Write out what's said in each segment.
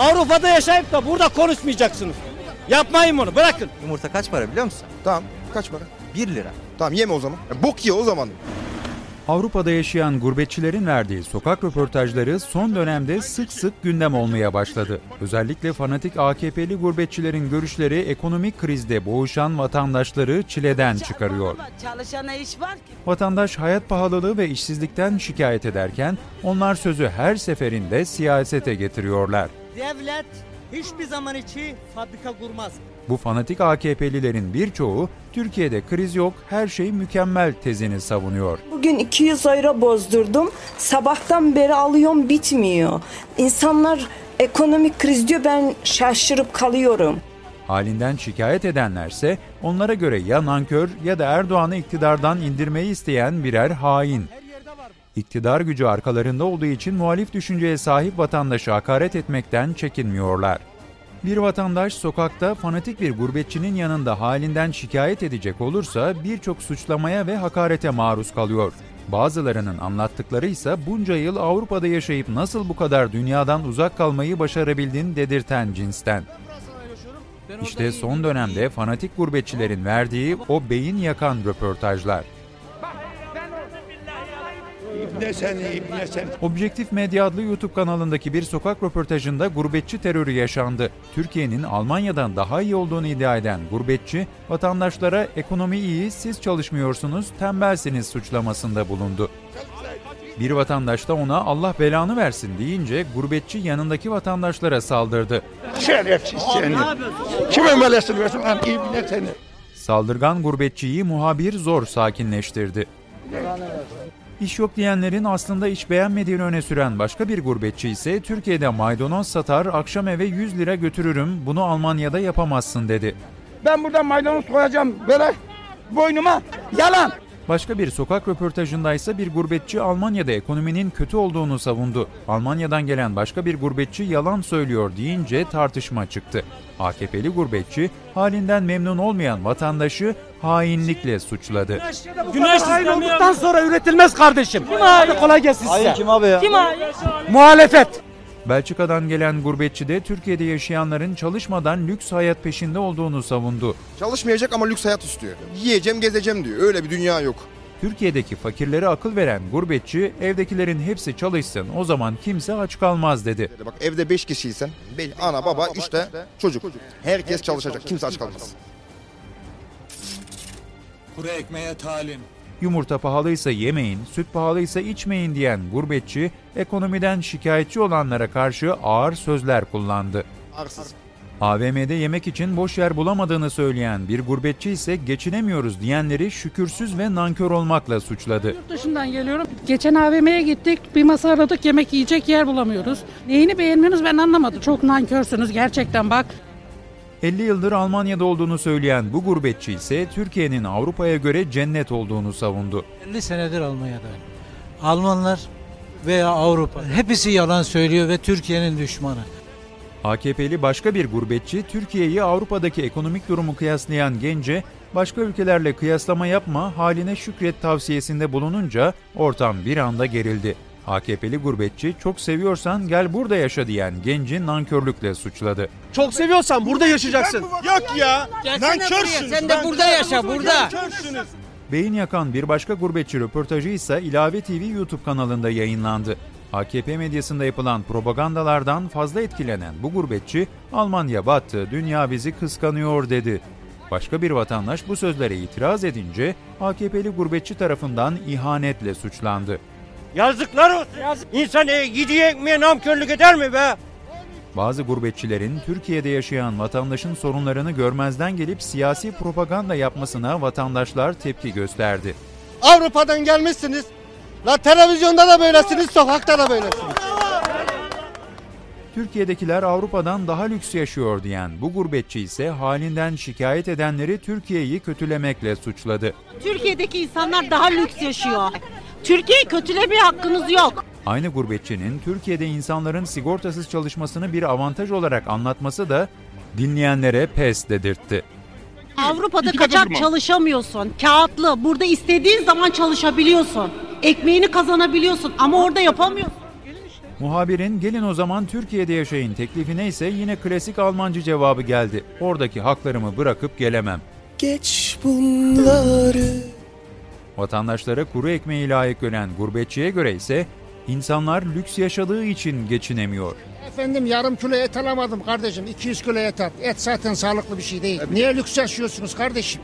Avrupa'da yaşayıp da burada konuşmayacaksınız. Yapmayın bunu bırakın. Yumurta kaç para biliyor musun? Tamam kaç para? 1 lira. Tamam yeme o zaman. Ya, bok ye o zaman. Avrupa'da yaşayan gurbetçilerin verdiği sokak röportajları son dönemde sık sık gündem olmaya başladı. Özellikle fanatik AKP'li gurbetçilerin görüşleri ekonomik krizde boğuşan vatandaşları çileden çıkarıyor. Çalışana iş var ki. Vatandaş hayat pahalılığı ve işsizlikten şikayet ederken onlar sözü her seferinde siyasete getiriyorlar. Devlet hiçbir zaman içi fabrika kurmaz. Bu fanatik AKP'lilerin birçoğu Türkiye'de kriz yok, her şey mükemmel tezini savunuyor. Bugün 200 euro bozdurdum. Sabahtan beri alıyorum bitmiyor. İnsanlar ekonomik kriz diyor ben şaşırıp kalıyorum. Halinden şikayet edenlerse onlara göre ya nankör ya da Erdoğan'ı iktidardan indirmeyi isteyen birer hain. İktidar gücü arkalarında olduğu için muhalif düşünceye sahip vatandaşı hakaret etmekten çekinmiyorlar. Bir vatandaş sokakta fanatik bir gurbetçinin yanında halinden şikayet edecek olursa birçok suçlamaya ve hakarete maruz kalıyor. Bazılarının anlattıkları ise bunca yıl Avrupa'da yaşayıp nasıl bu kadar dünyadan uzak kalmayı başarabildin dedirten cinsten. İşte son dönemde fanatik gurbetçilerin verdiği o beyin yakan röportajlar. İbne seni, ibne seni. Objektif Medya adlı YouTube kanalındaki bir sokak röportajında gurbetçi terörü yaşandı. Türkiye'nin Almanya'dan daha iyi olduğunu iddia eden gurbetçi, vatandaşlara ekonomi iyi, siz çalışmıyorsunuz, tembelsiniz suçlamasında bulundu. Bir vatandaş da ona Allah belanı versin deyince gurbetçi yanındaki vatandaşlara saldırdı. Şerefsiz seni. Kime melesin versin lan ibne seni. Saldırgan gurbetçiyi muhabir zor sakinleştirdi. İş yok diyenlerin aslında iş beğenmediğini öne süren başka bir gurbetçi ise Türkiye'de maydanoz satar, akşam eve 100 lira götürürüm, bunu Almanya'da yapamazsın dedi. Ben burada maydanoz koyacağım böyle boynuma. Yalan. Başka bir sokak röportajında ise bir gurbetçi Almanya'da ekonominin kötü olduğunu savundu. Almanya'dan gelen başka bir gurbetçi yalan söylüyor deyince tartışma çıktı. AKP'li gurbetçi halinden memnun olmayan vatandaşı hainlikle suçladı. Güneş sistemi olduktan sonra üretilmez kardeşim. Hadi kolay gelsin size. Kim abi ya? Kim abi? Muhalefet. Belçika'dan gelen gurbetçi de Türkiye'de yaşayanların çalışmadan lüks hayat peşinde olduğunu savundu. Çalışmayacak ama lüks hayat istiyor. Yiyeceğim gezeceğim diyor. Öyle bir dünya yok. Türkiye'deki fakirlere akıl veren gurbetçi evdekilerin hepsi çalışsın o zaman kimse aç kalmaz dedi. Bak evde 5 kişiysen ana baba işte çocuk. Herkes çalışacak. Kimse aç kalmaz. Kuru ekmeğe talim. Yumurta pahalıysa yemeyin, süt pahalıysa içmeyin diyen gurbetçi ekonomiden şikayetçi olanlara karşı ağır sözler kullandı. Arsız. AVM'de yemek için boş yer bulamadığını söyleyen bir gurbetçi ise geçinemiyoruz diyenleri şükürsüz ve nankör olmakla suçladı. Yurt dışından geliyorum. Geçen AVM'ye gittik. Bir masa aradık. Yemek yiyecek yer bulamıyoruz. Neyini beğenmiyorsunuz ben anlamadım. Çok nankörsünüz gerçekten bak. 50 yıldır Almanya'da olduğunu söyleyen bu gurbetçi ise Türkiye'nin Avrupa'ya göre cennet olduğunu savundu. 50 senedir Almanya'da. Almanlar veya Avrupa hepsi yalan söylüyor ve Türkiye'nin düşmanı. AKP'li başka bir gurbetçi Türkiye'yi Avrupa'daki ekonomik durumu kıyaslayan gence başka ülkelerle kıyaslama yapma haline şükret tavsiyesinde bulununca ortam bir anda gerildi. AKP'li gurbetçi çok seviyorsan gel burada yaşa diyen genci nankörlükle suçladı. Çok seviyorsan burada yaşayacaksın. Yok ya. Nankörsünüz. Sen de burada yaşa burada. Beyin yakan bir başka gurbetçi röportajı ise İlave TV YouTube kanalında yayınlandı. AKP medyasında yapılan propagandalardan fazla etkilenen bu gurbetçi Almanya battı, dünya bizi kıskanıyor dedi. Başka bir vatandaş bu sözlere itiraz edince AKP'li gurbetçi tarafından ihanetle suçlandı. Yazıklar olsun. Yazık. İnsan e, yediği ekmeğe namkörlük eder mi be? Bazı gurbetçilerin Türkiye'de yaşayan vatandaşın sorunlarını görmezden gelip siyasi propaganda yapmasına vatandaşlar tepki gösterdi. Avrupa'dan gelmişsiniz. La televizyonda da böylesiniz, sokakta da böylesiniz. Türkiye'dekiler Avrupa'dan daha lüks yaşıyor diyen bu gurbetçi ise halinden şikayet edenleri Türkiye'yi kötülemekle suçladı. Türkiye'deki insanlar daha lüks yaşıyor. Türkiye'yi kötülemeye hakkınız yok. Aynı gurbetçinin Türkiye'de insanların sigortasız çalışmasını bir avantaj olarak anlatması da dinleyenlere pes dedirtti. Avrupa'da kaçak çalışamıyorsun. Kağıtlı. Burada istediğin zaman çalışabiliyorsun. Ekmeğini kazanabiliyorsun ama orada yapamıyorsun. Muhabirin gelin o zaman Türkiye'de yaşayın teklifine ise yine klasik Almancı cevabı geldi. Oradaki haklarımı bırakıp gelemem. Geç bunları Vatandaşlara kuru ekmeği layık gören gurbetçiye göre ise insanlar lüks yaşadığı için geçinemiyor. Efendim yarım kilo et alamadım kardeşim. 200 kilo et at. Et zaten sağlıklı bir şey değil. Niye lüks yaşıyorsunuz kardeşim?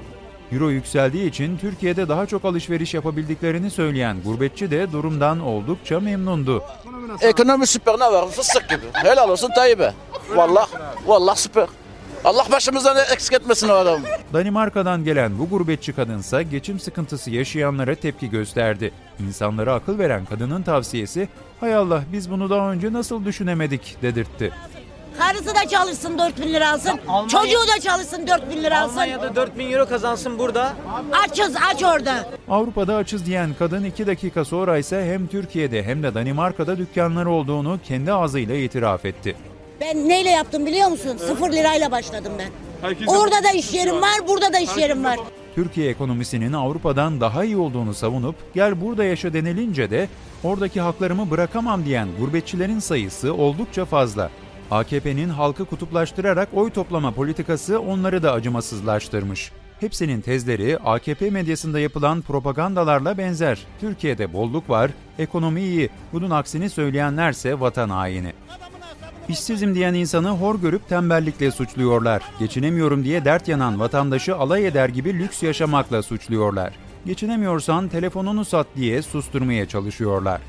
Euro yükseldiği için Türkiye'de daha çok alışveriş yapabildiklerini söyleyen gurbetçi de durumdan oldukça memnundu. Ekonomi süper ne var? Fıstık gibi. Helal olsun Tayyip'e. Vallahi, vallahi süper. Allah başımızdan eksik etmesin o adamı. Danimarka'dan gelen bu gurbetçi kadınsa geçim sıkıntısı yaşayanlara tepki gösterdi. İnsanlara akıl veren kadının tavsiyesi, hay Allah biz bunu daha önce nasıl düşünemedik dedirtti. Karısı da çalışsın 4 bin lira alsın. Çocuğu da çalışsın 4 bin lira alsın. 4 bin euro kazansın burada. Açız aç orada. Avrupa'da açız diyen kadın 2 dakika sonra ise hem Türkiye'de hem de Danimarka'da dükkanları olduğunu kendi ağzıyla itiraf etti. Ben neyle yaptım biliyor musun? Sıfır lirayla başladım ben. Orada da iş yerim var, burada da iş yerim var. Türkiye ekonomisinin Avrupa'dan daha iyi olduğunu savunup gel burada yaşa denilince de oradaki haklarımı bırakamam diyen gurbetçilerin sayısı oldukça fazla. AKP'nin halkı kutuplaştırarak oy toplama politikası onları da acımasızlaştırmış. Hepsinin tezleri AKP medyasında yapılan propagandalarla benzer. Türkiye'de bolluk var, ekonomi iyi. Bunun aksini söyleyenlerse vatan haini. İşsizim diyen insanı hor görüp tembellikle suçluyorlar. Geçinemiyorum diye dert yanan vatandaşı alay eder gibi lüks yaşamakla suçluyorlar. Geçinemiyorsan telefonunu sat diye susturmaya çalışıyorlar.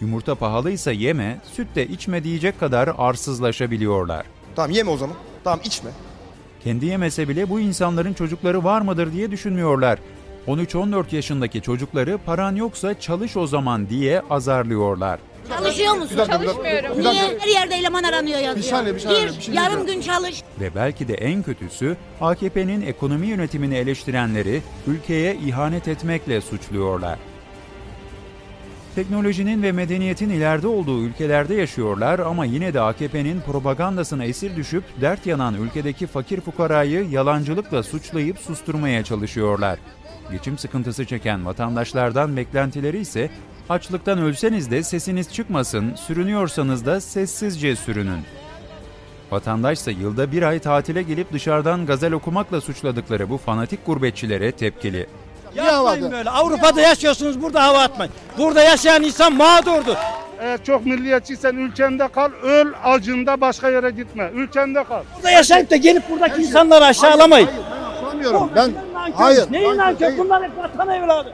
Yumurta pahalıysa yeme, süt de içme diyecek kadar arsızlaşabiliyorlar. Tamam yeme o zaman. Tamam içme. Kendi yemese bile bu insanların çocukları var mıdır diye düşünmüyorlar. 13-14 yaşındaki çocukları paran yoksa çalış o zaman diye azarlıyorlar. Çalışıyor musun? Çalışmıyorum. Niye her yerde eleman aranıyor yazıyor? Bir saniye, bir saniye, bir şey yarım gün çalış. Ve belki de en kötüsü AKP'nin ekonomi yönetimini eleştirenleri ülkeye ihanet etmekle suçluyorlar. Teknolojinin ve medeniyetin ileride olduğu ülkelerde yaşıyorlar ama yine de AKP'nin propagandasına esir düşüp dert yanan ülkedeki fakir fukarayı yalancılıkla suçlayıp susturmaya çalışıyorlar. Geçim sıkıntısı çeken vatandaşlardan beklentileri ise açlıktan ölseniz de sesiniz çıkmasın, sürünüyorsanız da sessizce sürünün. Vatandaşsa yılda bir ay tatile gelip dışarıdan gazel okumakla suçladıkları bu fanatik gurbetçilere tepkili. Yapmayın böyle. Avrupa'da yaşıyorsunuz burada hava atmayın. Burada yaşayan insan mağdurdur. Eğer çok milliyetçiysen ülkende kal, öl acında başka yere gitme. Ülkende kal. Burada yaşayıp da gelip buradaki insanları aşağılamayın. Sormuyorum. Ben hayır. Neyin nankör? Bunlar hep vatan evladı.